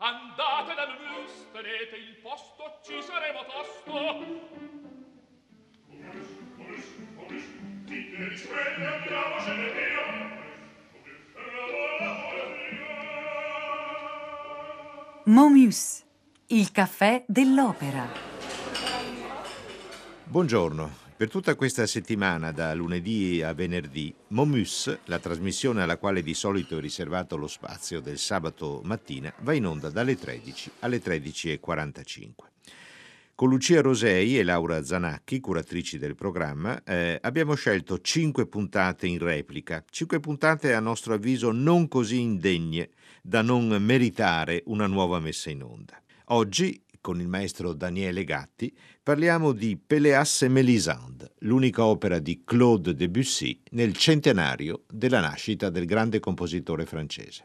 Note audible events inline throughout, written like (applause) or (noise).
Andate dal mus, tenete il posto, ci saremo tosto. Momus, il caffè dell'opera. Buongiorno. Per tutta questa settimana, da lunedì a venerdì, Momus, la trasmissione alla quale di solito è riservato lo spazio del sabato mattina, va in onda dalle 13 alle 13.45. Con Lucia Rosei e Laura Zanacchi, curatrici del programma, eh, abbiamo scelto cinque puntate in replica, cinque puntate a nostro avviso non così indegne da non meritare una nuova messa in onda. Oggi con il maestro Daniele Gatti, parliamo di Péléas et Mélisande, l'unica opera di Claude Debussy nel centenario della nascita del grande compositore francese.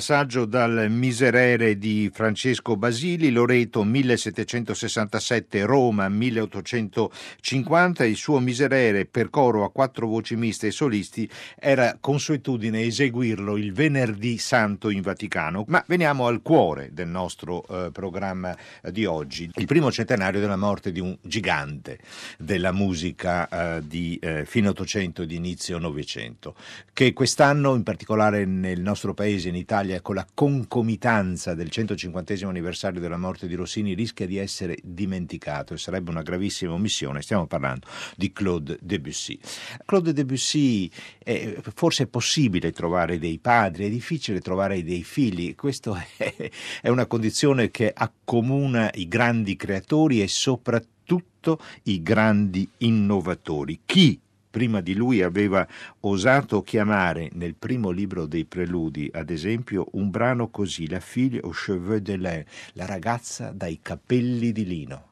Passaggio dal Miserere di Francesco Basili, Loreto 1767, Roma 1850. Il suo Miserere per coro a quattro voci miste e solisti era consuetudine eseguirlo il venerdì santo in Vaticano. Ma veniamo al cuore del nostro eh, programma di oggi, il primo centenario della morte di un gigante della musica eh, di eh, fine Ottocento e di inizio Novecento, che quest'anno, in particolare nel nostro paese, in Italia, con la concomitanza del 150 anniversario della morte di Rossini rischia di essere dimenticato e sarebbe una gravissima omissione. Stiamo parlando di Claude Debussy. Claude Debussy eh, forse è possibile trovare dei padri, è difficile trovare dei figli, questa (laughs) è, è una condizione che accomuna i grandi creatori e soprattutto i grandi innovatori. Chi prima di lui aveva osato chiamare nel primo libro dei preludi, ad esempio, un brano così, La fille aux cheveux de lin, la ragazza dai capelli di lino.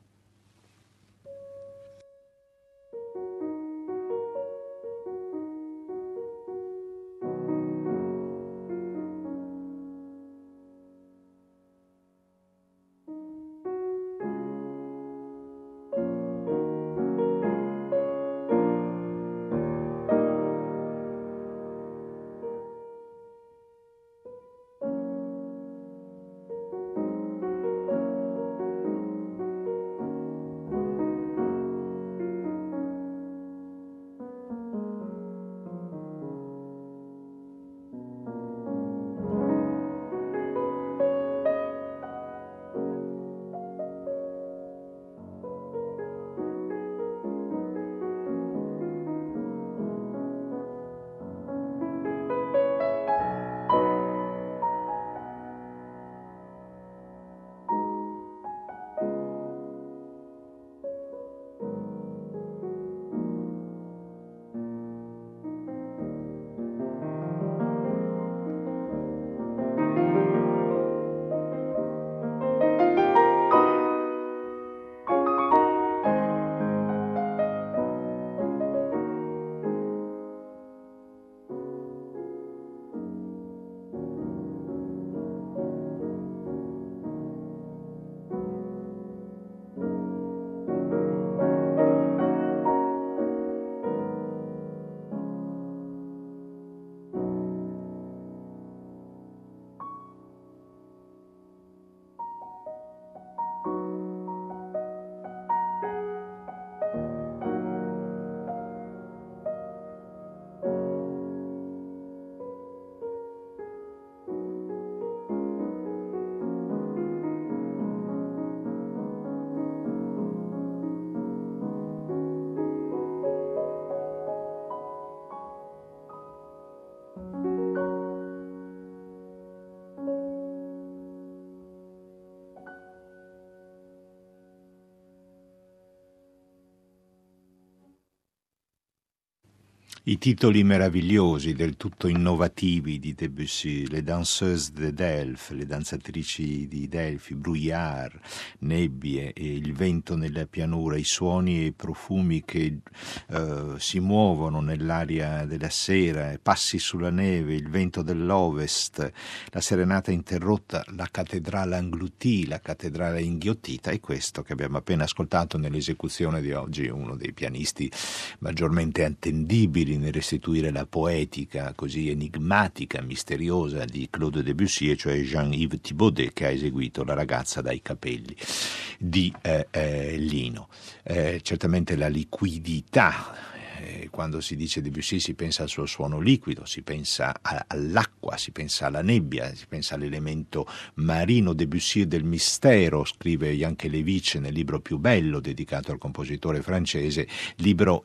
I titoli meravigliosi, del tutto innovativi di Debussy, Le Danseuses de Delphes, le danzatrici di Delphi, Brouillard, nebbie, il vento nella pianura, i suoni e i profumi che uh, si muovono nell'aria della sera, passi sulla neve, il vento dell'ovest, la serenata interrotta, la cattedrale angluti, la cattedrale inghiottita e questo che abbiamo appena ascoltato nell'esecuzione di oggi, uno dei pianisti maggiormente attendibili nel restituire la poetica così enigmatica, misteriosa di Claude Debussy, cioè Jean-Yves Thibaudet che ha eseguito La ragazza dai capelli di eh, eh, Lino. Eh, certamente la liquidità eh, quando si dice Debussy si pensa al suo suono liquido, si pensa all'acqua, si pensa alla nebbia, si pensa all'elemento marino. Debussy del mistero, scrive Janke Levice nel libro più bello dedicato al compositore francese, libro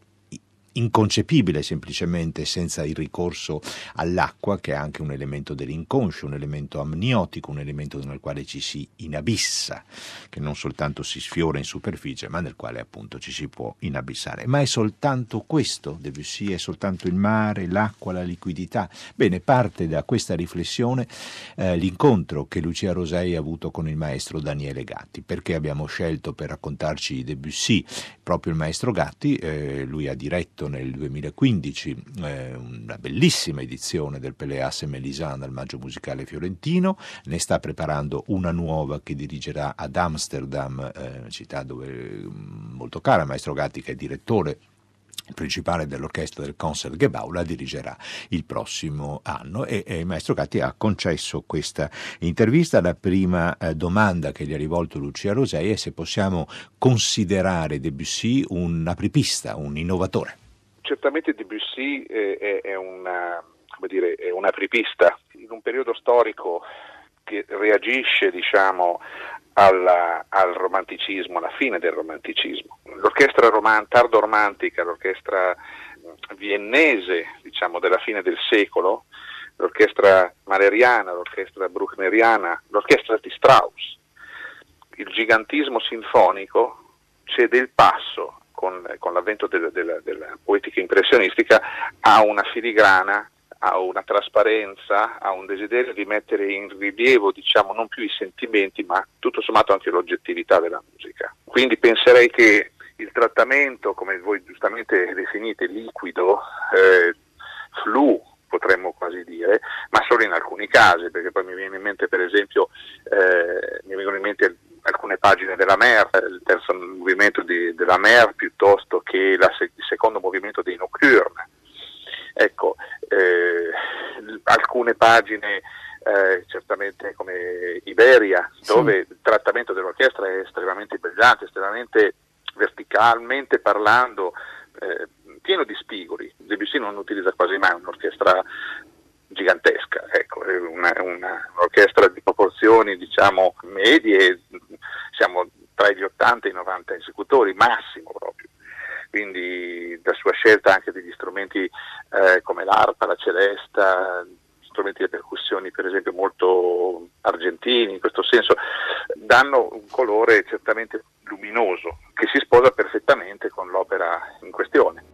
inconcepibile semplicemente senza il ricorso all'acqua che è anche un elemento dell'inconscio, un elemento amniotico, un elemento nel quale ci si inabissa, che non soltanto si sfiora in superficie ma nel quale appunto ci si può inabissare. Ma è soltanto questo, Debussy, è soltanto il mare, l'acqua, la liquidità. Bene, parte da questa riflessione eh, l'incontro che Lucia Rosei ha avuto con il maestro Daniele Gatti. Perché abbiamo scelto per raccontarci Debussy proprio il maestro Gatti? Eh, lui ha diretto pubblicato nel 2015 eh, una bellissima edizione del Peleas Melisande al Maggio Musicale Fiorentino, ne sta preparando una nuova che dirigerà ad Amsterdam, eh, città dove mm, molto cara, Maestro Gatti che è direttore principale dell'orchestra del Concertgebouw la dirigerà il prossimo anno. E, e, il maestro Gatti ha concesso questa intervista. La prima eh, domanda che gli ha rivolto Lucia Rosei è se possiamo considerare Debussy un apripista, un innovatore certamente Debussy è, è, una, dire, è un'apripista in un periodo storico che reagisce diciamo, alla, al romanticismo, alla fine del romanticismo. L'orchestra roman- tardo romantica, l'orchestra viennese diciamo, della fine del secolo, l'orchestra maleriana, l'orchestra bruckneriana, l'orchestra di Strauss, il gigantismo sinfonico cede il passo con, con l'avvento della, della, della poetica impressionistica, ha una filigrana ha una trasparenza, ha un desiderio di mettere in rilievo diciamo, non più i sentimenti, ma tutto sommato anche l'oggettività della musica. Quindi penserei che il trattamento, come voi giustamente definite, liquido, eh, flu, potremmo quasi dire, ma solo in alcuni casi, perché poi mi viene in mente per esempio, eh, mi vengono in mente alcune pagine della Mer, il terzo movimento di, della Mer piuttosto che la, il secondo movimento dei Nocturne. Ecco, eh, alcune pagine eh, certamente come Iberia, dove sì. il trattamento dell'orchestra è estremamente brillante, estremamente verticalmente parlando, eh, pieno di spigoli. Debussy non utilizza quasi mai un'orchestra gigantesca, ecco, una, una, un'orchestra di proporzioni diciamo medie, siamo tra gli 80 e i 90 esecutori, massimo proprio. Quindi la sua scelta anche degli strumenti eh, come l'arpa, la celesta, strumenti di percussioni per esempio molto argentini in questo senso, danno un colore certamente luminoso che si sposa perfettamente con l'opera in questione.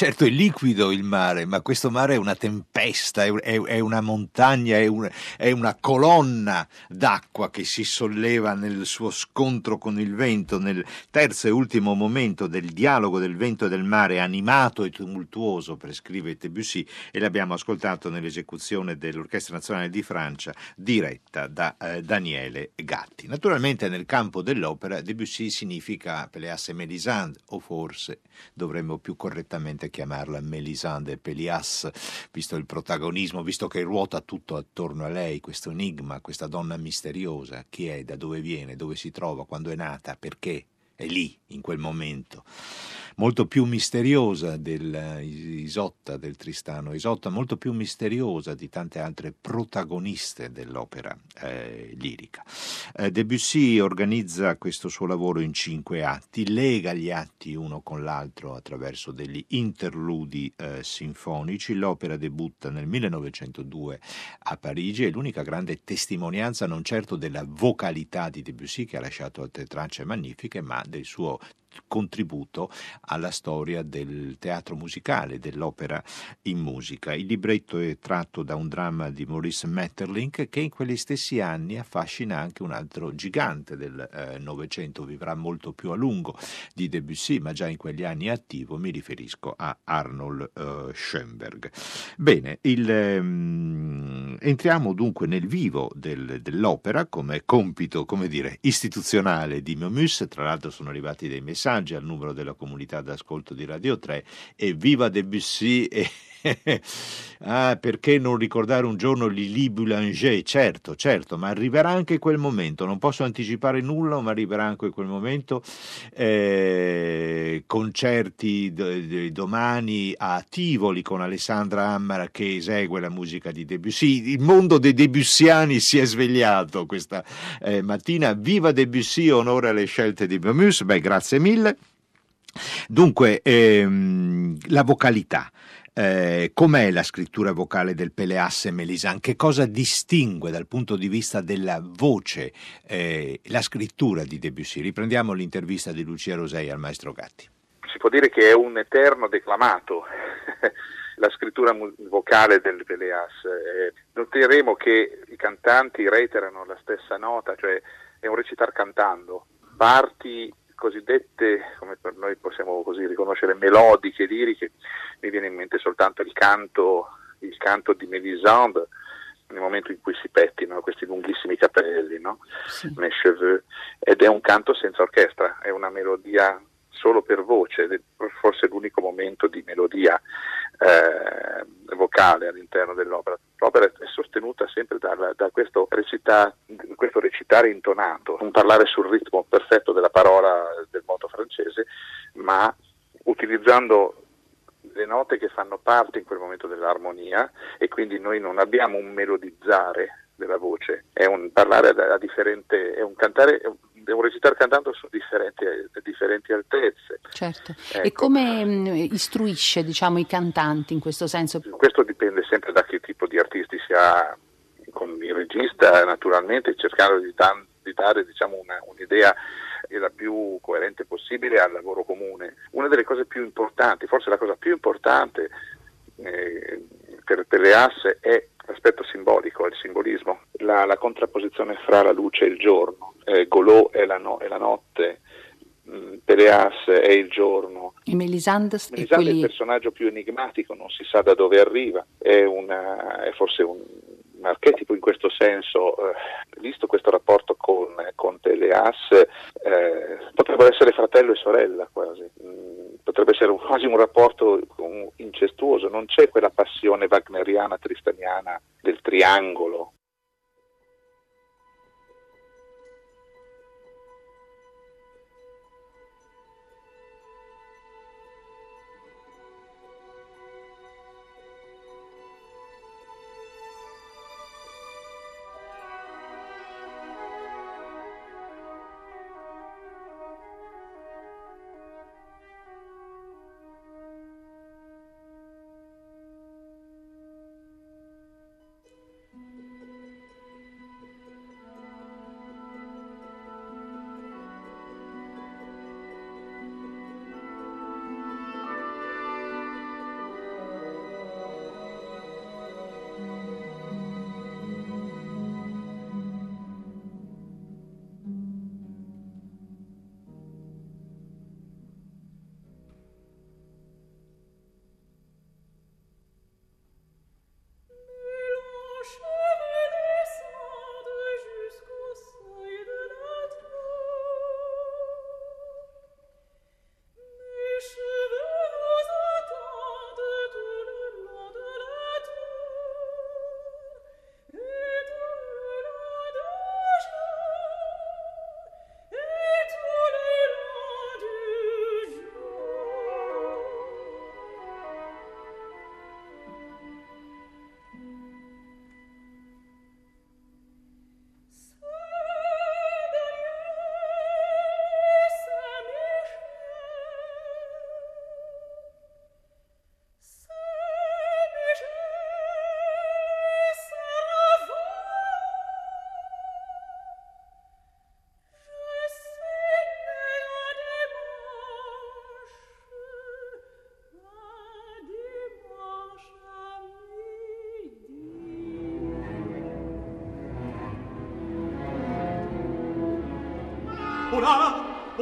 Certo è liquido il mare, ma questo mare è una tempesta, è, è, è una montagna, è, un, è una colonna d'acqua che si solleva nel suo scontro con il vento, nel terzo e ultimo momento del dialogo del vento e del mare, animato e tumultuoso, prescrive Debussy, e l'abbiamo ascoltato nell'esecuzione dell'Orchestra Nazionale di Francia, diretta da eh, Daniele Gatti. Naturalmente nel campo dell'opera Debussy significa Péléas et Mélisande, o forse dovremmo più correttamente chiamarla Mélisande e Pelias, visto il protagonismo, visto che ruota tutto attorno a lei, questo enigma, questa donna misteriosa, chi è, da dove viene, dove si trova, quando è nata, perché è lì, in quel momento molto più misteriosa dell'Isotta, del Tristano Isotta, molto più misteriosa di tante altre protagoniste dell'opera eh, lirica. Eh, Debussy organizza questo suo lavoro in cinque atti, lega gli atti uno con l'altro attraverso degli interludi eh, sinfonici. L'opera debutta nel 1902 a Parigi, è l'unica grande testimonianza non certo della vocalità di Debussy che ha lasciato altre tracce magnifiche, ma del suo contributo alla storia del teatro musicale, dell'opera in musica. Il libretto è tratto da un dramma di Maurice Metterlink che in quegli stessi anni affascina anche un altro gigante del eh, Novecento, vivrà molto più a lungo di Debussy, ma già in quegli anni attivo, mi riferisco a Arnold eh, Schoenberg. Bene, il, ehm, entriamo dunque nel vivo del, dell'opera come compito, come dire, istituzionale di Momus, tra l'altro sono arrivati dei messaggi messaggi al numero della comunità d'ascolto di Radio 3 e viva Debussy e (laughs) ah, perché non ricordare un giorno Lili Boulanger? Certo, certo, ma arriverà anche quel momento, non posso anticipare nulla, ma arriverà anche quel momento. Eh, concerti d- d- domani a Tivoli con Alessandra Ammara che esegue la musica di Debussy. Il mondo dei Debussiani si è svegliato questa eh, mattina. Viva Debussy, onore alle scelte di Momus. Beh, grazie mille. Dunque, ehm, la vocalità. Eh, com'è la scrittura vocale del Peleasse Melisan? Che cosa distingue dal punto di vista della voce eh, la scrittura di Debussy? Riprendiamo l'intervista di Lucia Rosei al maestro Gatti. Si può dire che è un eterno declamato. (laughs) la scrittura vocale del Peleas. Eh, noteremo che i cantanti reiterano la stessa nota, cioè è un recitar cantando. Parti cosiddette, come per noi possiamo così riconoscere, melodiche, liriche, mi viene in mente soltanto il canto, il canto di Mélisande nel momento in cui si pettinano questi lunghissimi capelli, no? sì. mes cheveux, ed è un canto senza orchestra, è una melodia solo per voce, ed è forse l'unico momento di melodia eh, vocale all'interno dell'opera. L'opera è sostenuta sempre da, da questo, recita, questo, recitare intonato, non parlare sul ritmo perfetto della parola del moto francese, ma utilizzando le note che fanno parte in quel momento dell'armonia e quindi noi non abbiamo un melodizzare della voce, è un parlare a, a differente, è un cantare, devo recitare cantando su differenti, differenti altezze. Certo. Ecco. E come mh, mm, istruisce diciamo, i cantanti in questo senso? Questo dipende sempre da che tipo di artisti si ha con il regista, naturalmente cercando di, dan- di dare diciamo, una, un'idea la più coerente possibile al lavoro comune. Una delle cose più importanti, forse la cosa più importante eh, per, per le asse è l'aspetto simbolico, il simbolismo, la, la, contrapposizione fra la luce e il giorno, eh, Golò è la, no, è la notte, mm, Peleas è il giorno. E Melisande, Melisande quelli... è il personaggio più enigmatico, non si sa da dove arriva, è, una, è forse un, archetipo in questo senso, eh, visto questo rapporto con, con Peleas, eh, potrebbero essere fratello e sorella quasi. Mm, potrebbe essere quasi un rapporto incestuoso, non c'è quella passione wagneriana, tristaniana del triangolo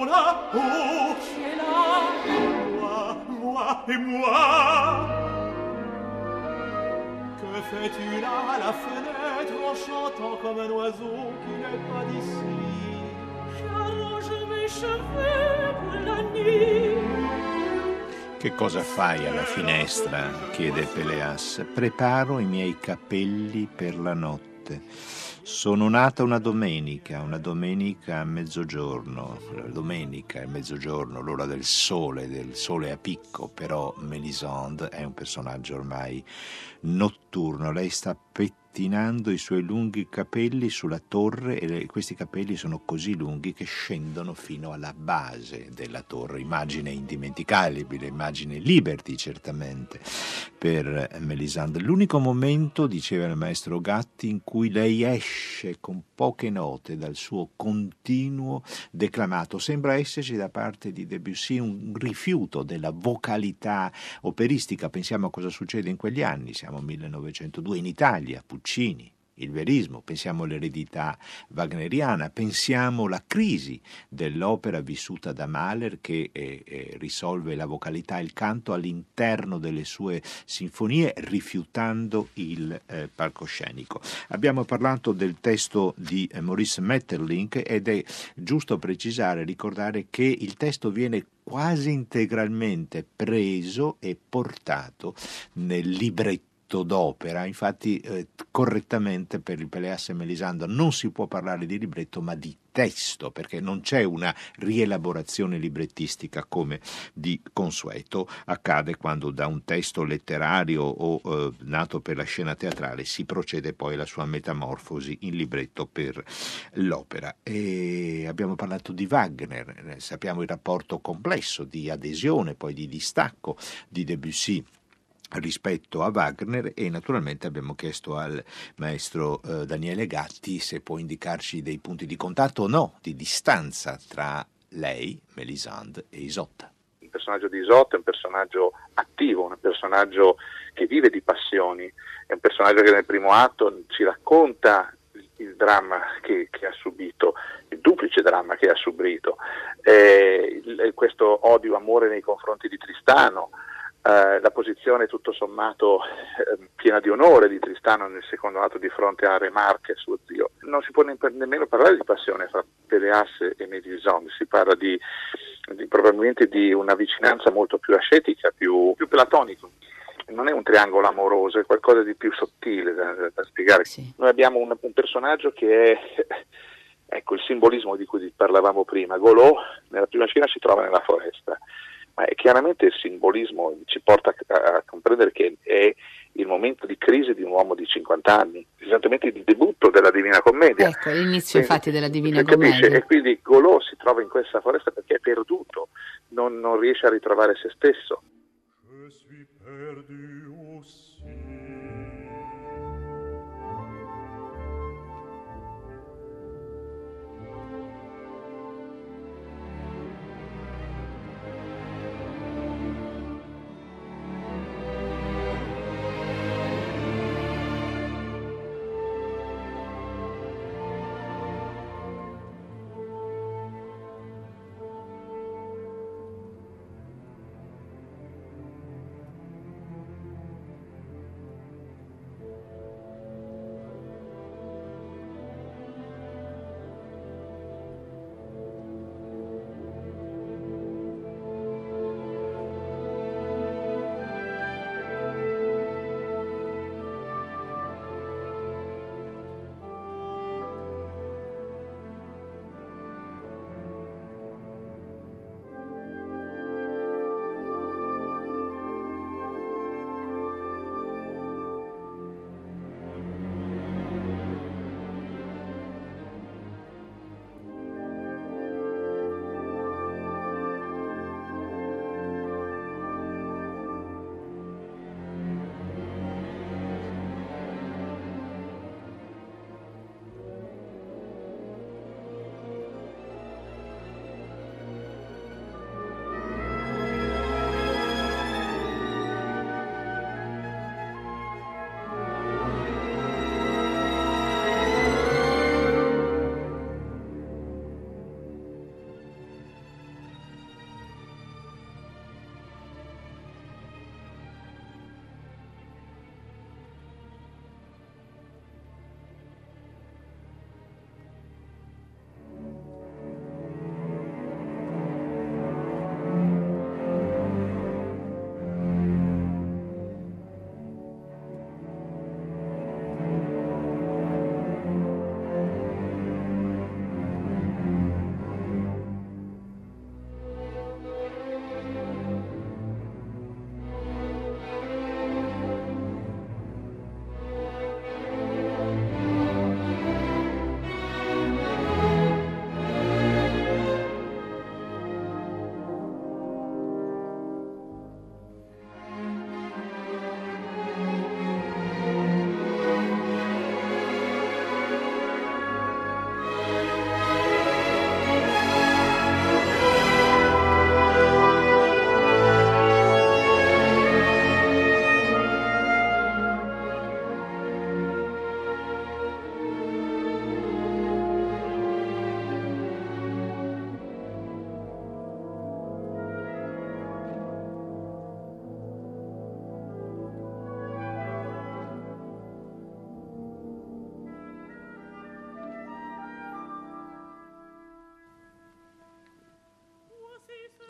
là, oh là, qui est là Moi, moi et moi Que fais-tu là à la fenêtre en chantant comme un oiseau qui n'est pas d'ici J'arrange mes cheveux pour la nuit Che cosa fai alla finestra? chiede Peleas. Preparo i miei capelli per la notte. Sono nata una domenica, una domenica a mezzogiorno, domenica è mezzogiorno, l'ora del sole, del sole a picco, però Melisande è un personaggio ormai notturno, lei sta pettinando pettinando i suoi lunghi capelli sulla torre e questi capelli sono così lunghi che scendono fino alla base della torre. Immagine indimenticabile, immagine Liberty certamente per Melisande. L'unico momento, diceva il maestro Gatti, in cui lei esce con poche note dal suo continuo declamato. Sembra esserci da parte di Debussy un rifiuto della vocalità operistica. Pensiamo a cosa succede in quegli anni, siamo 1902 in Italia, Puccini il verismo, pensiamo all'eredità wagneriana, pensiamo alla crisi dell'opera vissuta da Mahler che eh, eh, risolve la vocalità e il canto all'interno delle sue sinfonie rifiutando il eh, palcoscenico. Abbiamo parlato del testo di eh, Maurice Metterlink ed è giusto precisare, ricordare che il testo viene quasi integralmente preso e portato nel libretto diritto d'opera, infatti eh, correttamente per il Peleas e Melisandro non si può parlare di libretto ma di testo, perché non c'è una rielaborazione librettistica come di consueto accade quando da un testo letterario o eh, nato per la scena teatrale si procede poi alla sua metamorfosi in libretto per l'opera. E abbiamo parlato di Wagner, eh, sappiamo il rapporto complesso di adesione, poi di distacco di Debussy rispetto a Wagner e naturalmente abbiamo chiesto al maestro eh, Daniele Gatti se può indicarci dei punti di contatto o no, di distanza tra lei, Melisande e Isotta. Il personaggio di Isotta è un personaggio attivo, un personaggio che vive di passioni, è un personaggio che nel primo atto ci racconta il dramma che, che, ha subito, il duplice dramma che ha subito, eh, il, questo odio-amore nei confronti di Tristano, eh, la posizione tutto sommato eh, piena di onore di Tristano nel secondo atto di fronte a Re Marche, suo zio. Non si può ne- nemmeno parlare di passione fra Peleas e Mélisande, si parla di, di, probabilmente di una vicinanza molto più ascetica, più, più platonica non è un triangolo amoroso, è qualcosa di più sottile da, da spiegare. Sì. Noi abbiamo un, un, personaggio che è (laughs) ecco, il simbolismo di cui parlavamo prima. Golò nella prima scena si trova nella foresta, ma chiaramente il simbolismo ci porta a, a, comprendere che è il momento di crisi di un uomo di 50 anni, esattamente il debutto della Divina Commedia. Ecco, l'inizio quindi, infatti della Divina Commedia. E quindi Golò si trova in questa foresta perché è perduto, non, non riesce a ritrovare se stesso. Je suis perdu aussi.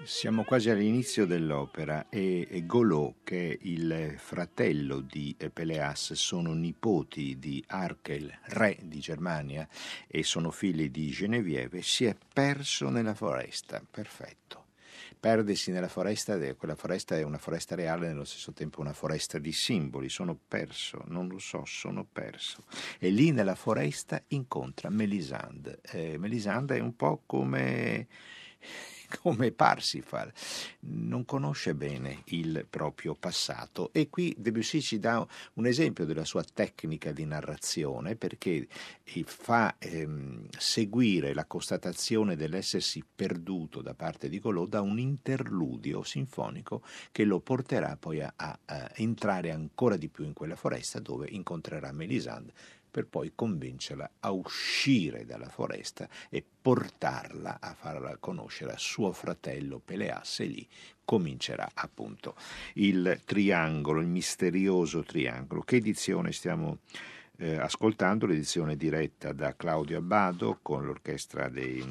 Siamo quasi all'inizio dell'opera e, e Golot, che è il fratello di Peleas, sono nipoti di Arkel, re di Germania, e sono figli di Genevieve, si è perso nella foresta. Perfetto. Perdersi nella foresta, quella foresta è una foresta reale, nello stesso tempo una foresta di simboli. Sono perso, non lo so, sono perso. E lì nella foresta incontra Melisande. Eh, Melisande è un po' come (laughs) come Parsifal, non conosce bene il proprio passato. E qui Debussy ci dà un esempio della sua tecnica di narrazione perché fa ehm, seguire la constatazione dell'essersi perduto da parte di Golot da un interludio sinfonico che lo porterà poi a, a entrare ancora di più in quella foresta dove incontrerà Melisande per poi convincerla a uscire dalla foresta e portarla a farla conoscere a suo fratello Peleas e lì comincerà appunto il triangolo, il misterioso triangolo. Che edizione stiamo eh, ascoltando l'edizione diretta da Claudio Abbado con l'orchestra dei,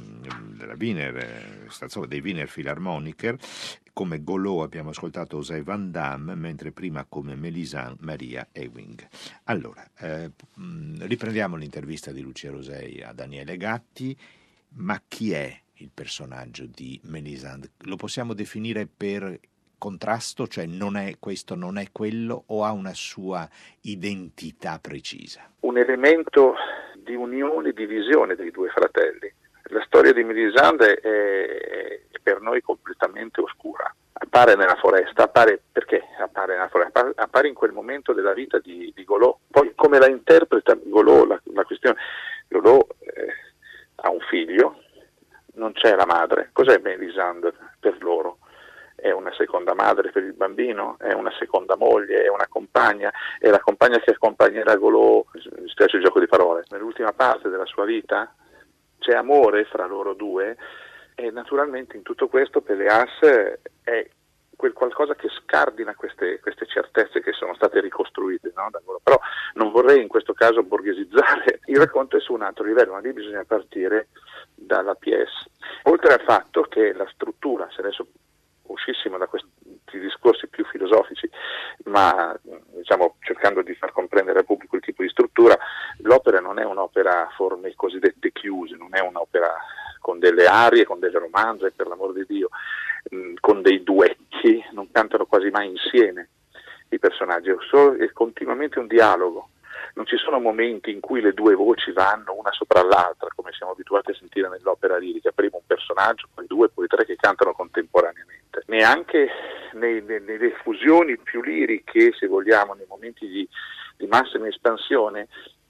Wiener, eh, dei Wiener Philharmoniker. Come Golò abbiamo ascoltato José Van Damme, mentre prima come Melisan Maria Ewing. Allora, eh, riprendiamo l'intervista di Lucia Rosei a Daniele Gatti, ma chi è il personaggio di Melisande? Lo possiamo definire per contrasto, cioè non è questo, non è quello, o ha una sua identità precisa? Un elemento di unione e divisione dei due fratelli. La storia di Melisande è per noi completamente oscura. Appare nella foresta, appare perché appare nella foresta? Appare in quel momento della vita di, di Golò. Poi come la interpreta Golò, la, la questione, Golò eh, ha un figlio, non c'è la madre. Cos'è Melisande per loro? È una seconda madre per il bambino, è una seconda moglie, è una compagna, è la compagna che accompagnerà Golò, mi spiace il gioco di parole, nell'ultima parte della sua vita, c'è amore fra loro due e naturalmente in tutto questo Peleas è quel qualcosa che scardina queste, queste, certezze che sono state ricostruite no? però non vorrei in questo caso borghesizzare (laughs) il racconto è su un altro livello ma lì bisogna partire dalla PS oltre al fatto che la struttura se adesso uscissimo da questi discorsi più filosofici, ma diciamo, cercando di far comprendere al pubblico il tipo di struttura, l'opera non è un'opera a forme cosiddette chiuse, non è un'opera con delle arie, con delle romanze, per l'amor di Dio, mh, con dei duetti, non cantano quasi mai insieme i personaggi, è continuamente un dialogo non ci sono momenti in cui le due voci vanno una sopra l'altra, come siamo abituati a sentire nell'opera lirica, prima un personaggio, poi due, poi tre che cantano contemporaneamente. Neanche nelle fusioni più liriche, se vogliamo, nei momenti di, di massima espansione,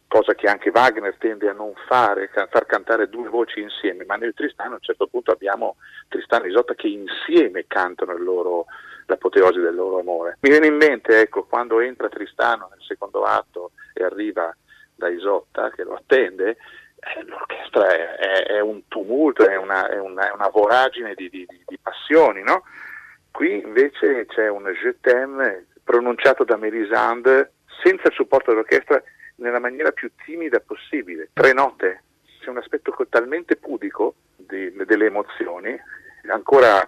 cosa che anche Wagner tende a non fare, a far cantare due voci insieme, ma nel Tristano a un certo punto abbiamo Tristano e Isotta che insieme cantano il loro, l'apoteosi del loro amore. Mi viene in mente, ecco, quando entra Tristano nel secondo atto e arriva da Isotta che lo attende, eh, l'orchestra è, è, è, un tumulto, è una, è una, una voragine di, di, di passioni, no? Qui invece c'è un je t'aime pronunciato da Melisande senza il supporto dell'orchestra nella maniera più timida possibile. Tre note, c'è un aspetto talmente pudico di, delle emozioni, ancora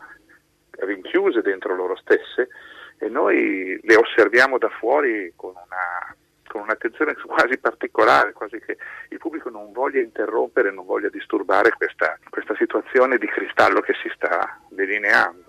rinchiuse dentro loro stesse, e noi le osserviamo da fuori con una con un'attenzione quasi particolare, quasi che il pubblico non voglia interrompere, non voglia disturbare questa, questa situazione di cristallo che si sta delineando.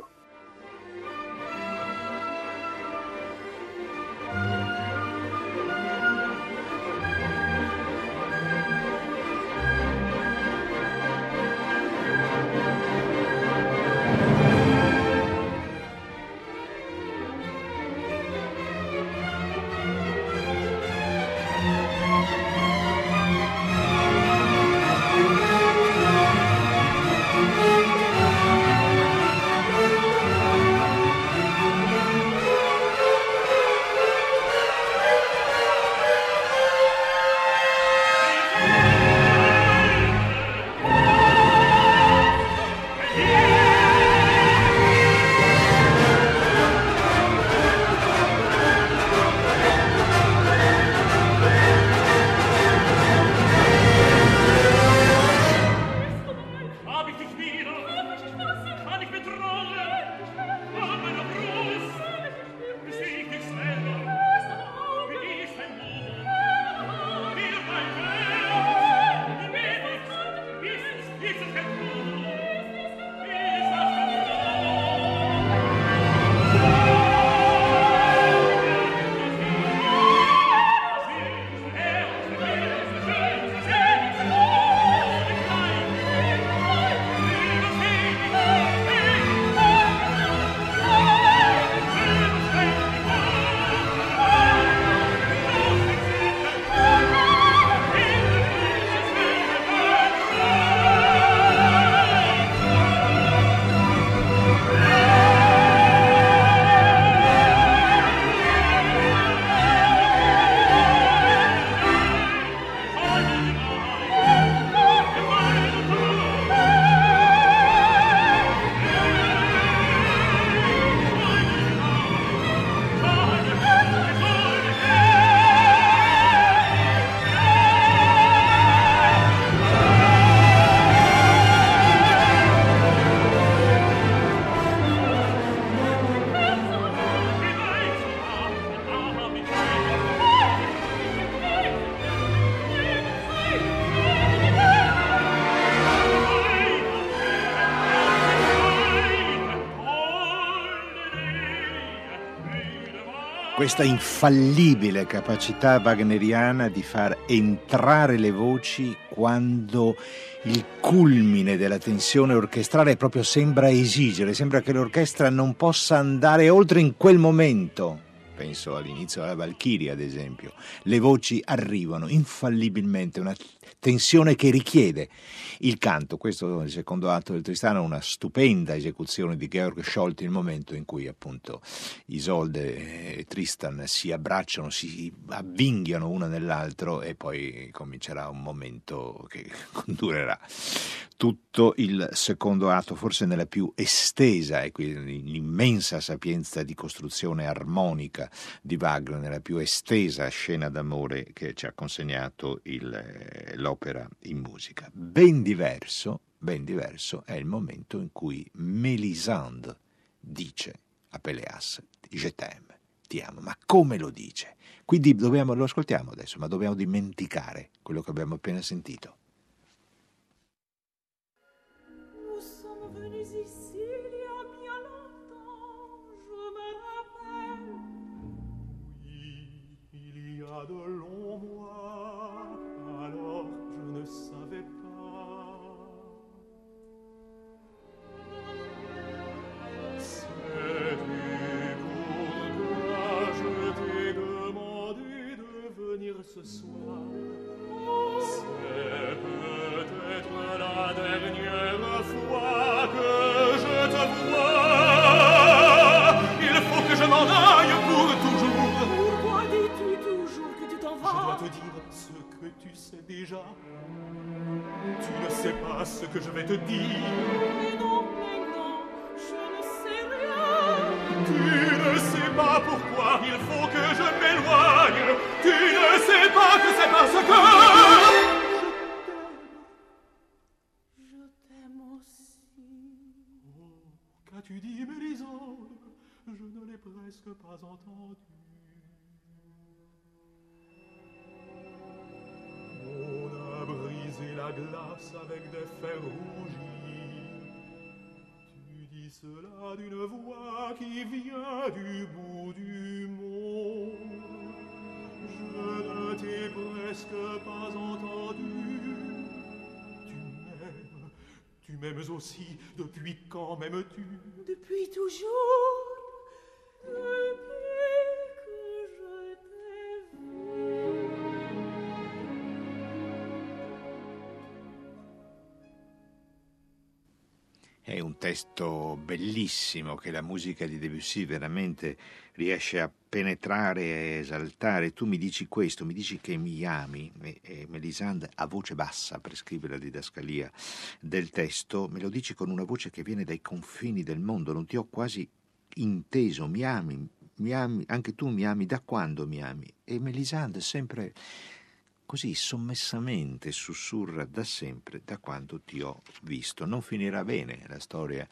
Questa infallibile capacità wagneriana di far entrare le voci quando il culmine della tensione orchestrale proprio sembra esigere, sembra che l'orchestra non possa andare oltre in quel momento. Penso all'inizio della Valchiria, ad esempio. Le voci arrivano infallibilmente, una tensione che richiede il canto. Questo è il secondo atto del Tristano, una stupenda esecuzione di Georg Scholti, il momento in cui appunto Isolde e Tristan si abbracciano, si avvinghiano uno nell'altro e poi comincerà un momento che (laughs) durerà tutto il secondo atto, forse nella più estesa e quindi l'immensa sapienza di costruzione armonica di Wagner, nella più estesa scena d'amore che ci ha consegnato il, eh, l'opera in musica. Ben diverso, ben diverso è il momento in cui Mélisande dice a Peleas, je t'aime, ti amo, ma come lo dice? Quindi dobbiamo, lo ascoltiamo adesso, ma dobbiamo dimenticare quello che abbiamo appena sentito. de te dire ce que tu sais déjà. Tu ne sais pas ce que je vais te dire. Mais non, mais non, je ne sais rien. Tu ne sais pas pourquoi il faut que je m'éloigne. Tu ne sais pas que c'est parce que... Je t'aime aussi. Oh, Qu'as-tu dit, Mélisande? Je ne l'ai presque pas entendu. La glace avec des fers rougis. Tu dis cela d'une voix qui vient du bout du monde. Je ne t'ai presque pas entendu. Tu m'aimes, tu m'aimes aussi. Depuis quand m'aimes-tu? Depuis toujours, depuis testo bellissimo che la musica di Debussy veramente riesce a penetrare e esaltare. Tu mi dici questo, mi dici che mi ami, e, e Melisande a voce bassa per scrivere la didascalia del testo, me lo dici con una voce che viene dai confini del mondo, non ti ho quasi inteso, mi ami, mi ami, anche tu mi ami, da quando mi ami? E Melisande sempre così sommessamente sussurra da sempre, da quando ti ho visto. Non finirà bene la storia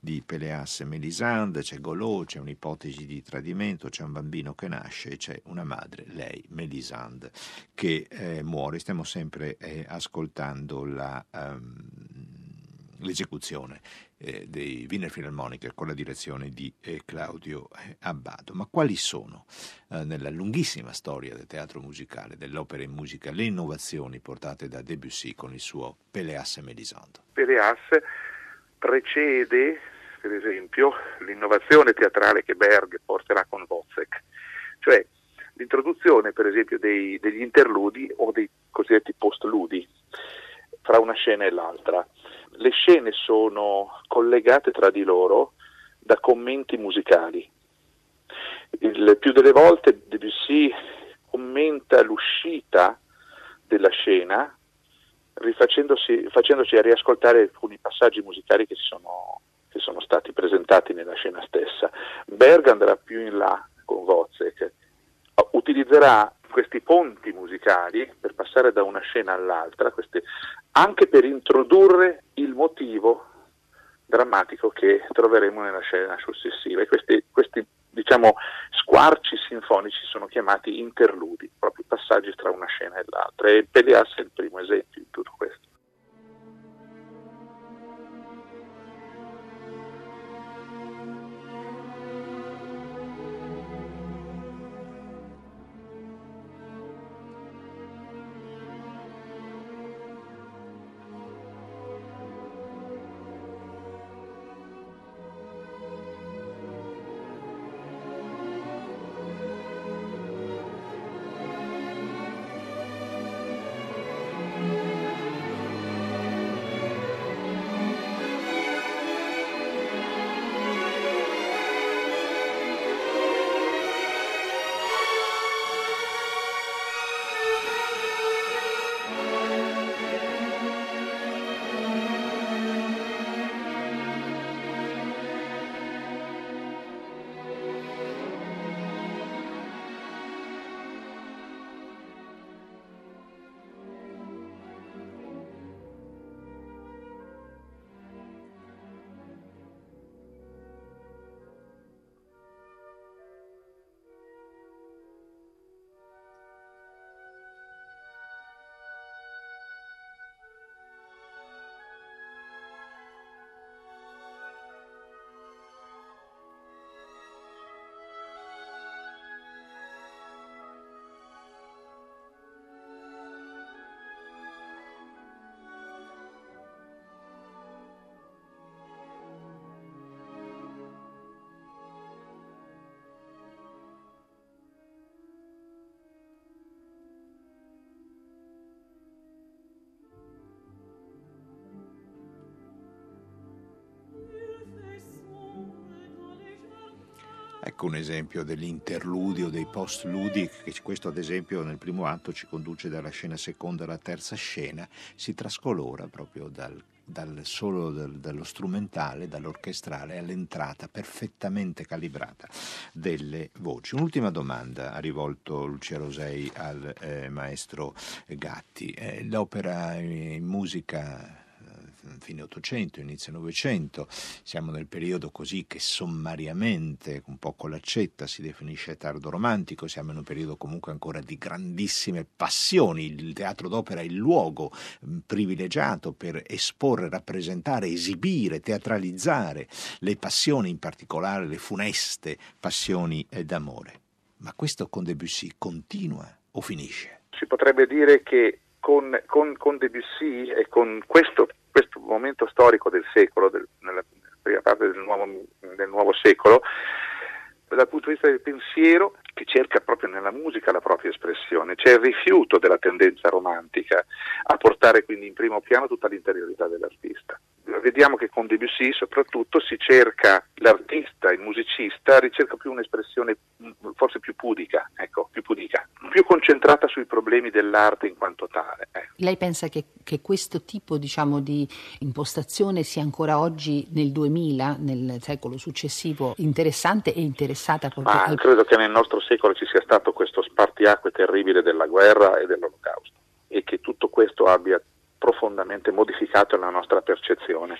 di Peleas e Melisande, c'è Golò, c'è un'ipotesi di tradimento, c'è un bambino che nasce e c'è una madre, lei, Melisande, che eh, muore. Stiamo sempre eh, ascoltando la, ehm, l'esecuzione eh, dei Wiener Philharmoniker con la direzione di eh, Claudio eh, Abbado. Ma quali sono eh, nella lunghissima storia del teatro musicale, dell'opera in musica, le innovazioni portate da Debussy con il suo Peleas e Melisande? Peleas precede, per esempio, l'innovazione teatrale che Berg porterà con Wozzeck, cioè l'introduzione, per esempio, dei- degli interludi o dei cosiddetti postludi fra una scena e l'altra. Le scene sono collegate tra di loro da commenti musicali. Il più delle volte Debussy commenta l'uscita della scena facendoci riascoltare alcuni passaggi musicali che, sono, che sono stati presentati nella scena stessa. Berg andrà più in là con Wozzeck, utilizzerà questi ponti musicali per passare da una scena all'altra, queste- anche per introdurre motivo drammatico che troveremo nella scena successiva. E questi, questi, diciamo, squarci sinfonici sono chiamati interludi, proprio passaggi tra una scena e l'altra. E Peleas è il primo Ecco un esempio dell'interludio, dei post-ludi, che questo ad esempio nel primo atto ci conduce dalla scena seconda alla terza scena, si trascolora proprio dal, dal solo dal, dallo strumentale, dall'orchestrale all'entrata perfettamente calibrata delle voci. Un'ultima domanda ha rivolto Lucia Rosei al eh, maestro Gatti. Eh, l'opera in musica fine 800, inizio 900, siamo nel periodo così che sommariamente, un po' con l'accetta, si definisce tardo romantico, siamo in un periodo comunque ancora di grandissime passioni, il teatro d'opera è il luogo mm, privilegiato per esporre, rappresentare, esibire, teatralizzare le passioni, in particolare le funeste passioni d'amore. Ma questo con Debussy continua o finisce? Si potrebbe dire che con, con, con Debussy e con questo questo momento storico del secolo, del, nella prima parte del nuovo, del nuovo secolo, dal punto di vista del pensiero che cerca proprio nella musica la propria espressione, c'è il rifiuto della tendenza romantica a portare quindi in primo piano tutta l'interiorità dell'artista. Vediamo che con Debussy soprattutto si cerca l'artista, il musicista, ricerca più un'espressione forse più pudica, ecco, più pudica, più concentrata sui problemi dell'arte in quanto tale. Eh. Lei pensa che, che questo tipo diciamo, di impostazione sia ancora oggi nel 2000, nel secolo successivo, interessante e interessata proprio? Ma al... credo che nel nostro secolo ci sia stato questo spartiacque terribile della guerra e dell'olocausto e che tutto questo abbia profondamente modificato la nostra percezione.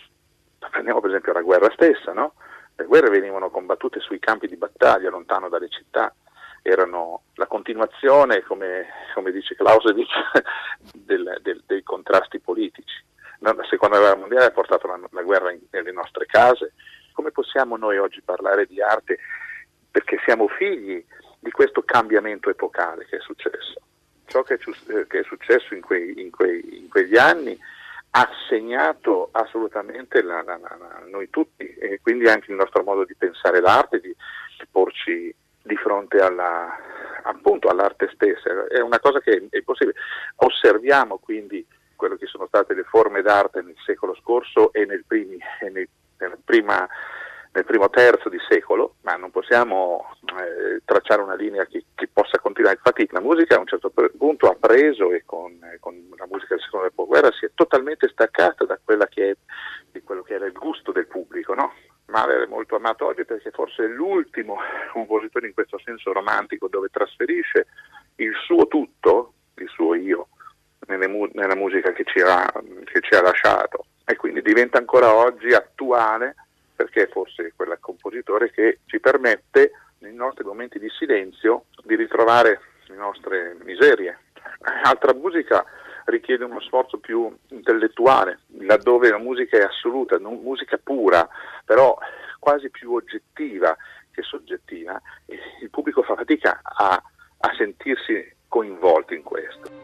Prendiamo per esempio la guerra stessa, no? Le guerre venivano combattute sui campi di battaglia, lontano dalle città, erano la continuazione, come, come dice Clausewitz, (laughs) del, del, dei contrasti politici. La seconda guerra mondiale ha portato la, la guerra in, nelle nostre case. Come possiamo noi oggi parlare di arte? Perché siamo figli di questo cambiamento epocale che è successo. Ciò che è, che è successo in, quei, in, quei, in, quegli anni ha segnato assolutamente la, la, la, noi tutti e quindi anche il nostro modo di pensare l'arte, di, di porci di fronte alla, appunto all'arte stessa. È una cosa che è impossibile. Osserviamo quindi quello che sono state le forme d'arte nel secolo scorso e nel, primi, e nel, nel, prima, nel primo terzo di secolo, ma non possiamo eh, tracciare una linea che, che, possa continuare. Infatti la musica a un certo punto ha preso e con, con la musica del secondo dopoguerra si è totalmente staccata da è, di quello che era il gusto del pubblico, no? Mahler è molto amato oggi perché forse è l'ultimo (laughs) compositore in questo senso romantico dove trasferisce il suo tutto, il suo io, mu- nella musica che ci, ha, che ci ha lasciato e quindi diventa ancora oggi attuale perché forse è quel compositore che ci permette nei nostri momenti di silenzio di ritrovare le nostre miserie. Altra musica richiede uno sforzo più intellettuale, laddove la musica è assoluta, non musica pura, però quasi più oggettiva che soggettiva, il pubblico fa fatica a, a sentirsi coinvolto in questo.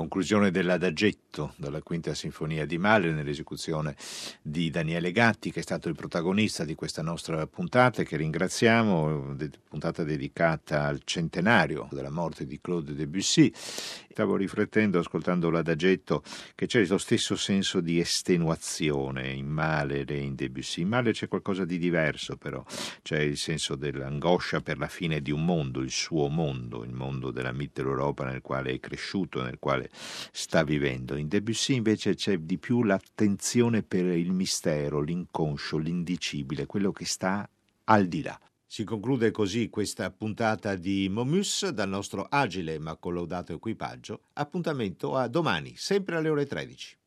Conclusione dell'adagetto dalla Quinta Sinfonia di Mahler nell'esecuzione di Daniele Gatti, che è stato il protagonista di questa nostra puntata che ringraziamo, puntata dedicata al centenario della morte di Claude Debussy. Stavo riflettendo, ascoltando l'adagetto, che c'è lo stesso senso di estenuazione in Mahler e in Debussy. In Mahler c'è qualcosa di diverso, però c'è il senso dell'angoscia per la fine di un mondo, il suo mondo, il mondo della Mitteleuropa nel quale è cresciuto, nel quale sta vivendo. In Debussy invece c'è di più l'attenzione per il mistero, l'inconscio, l'indicibile, quello che sta al di là. Si conclude così questa puntata di Momus dal nostro agile ma collaudato equipaggio. Appuntamento a domani, sempre alle ore 13.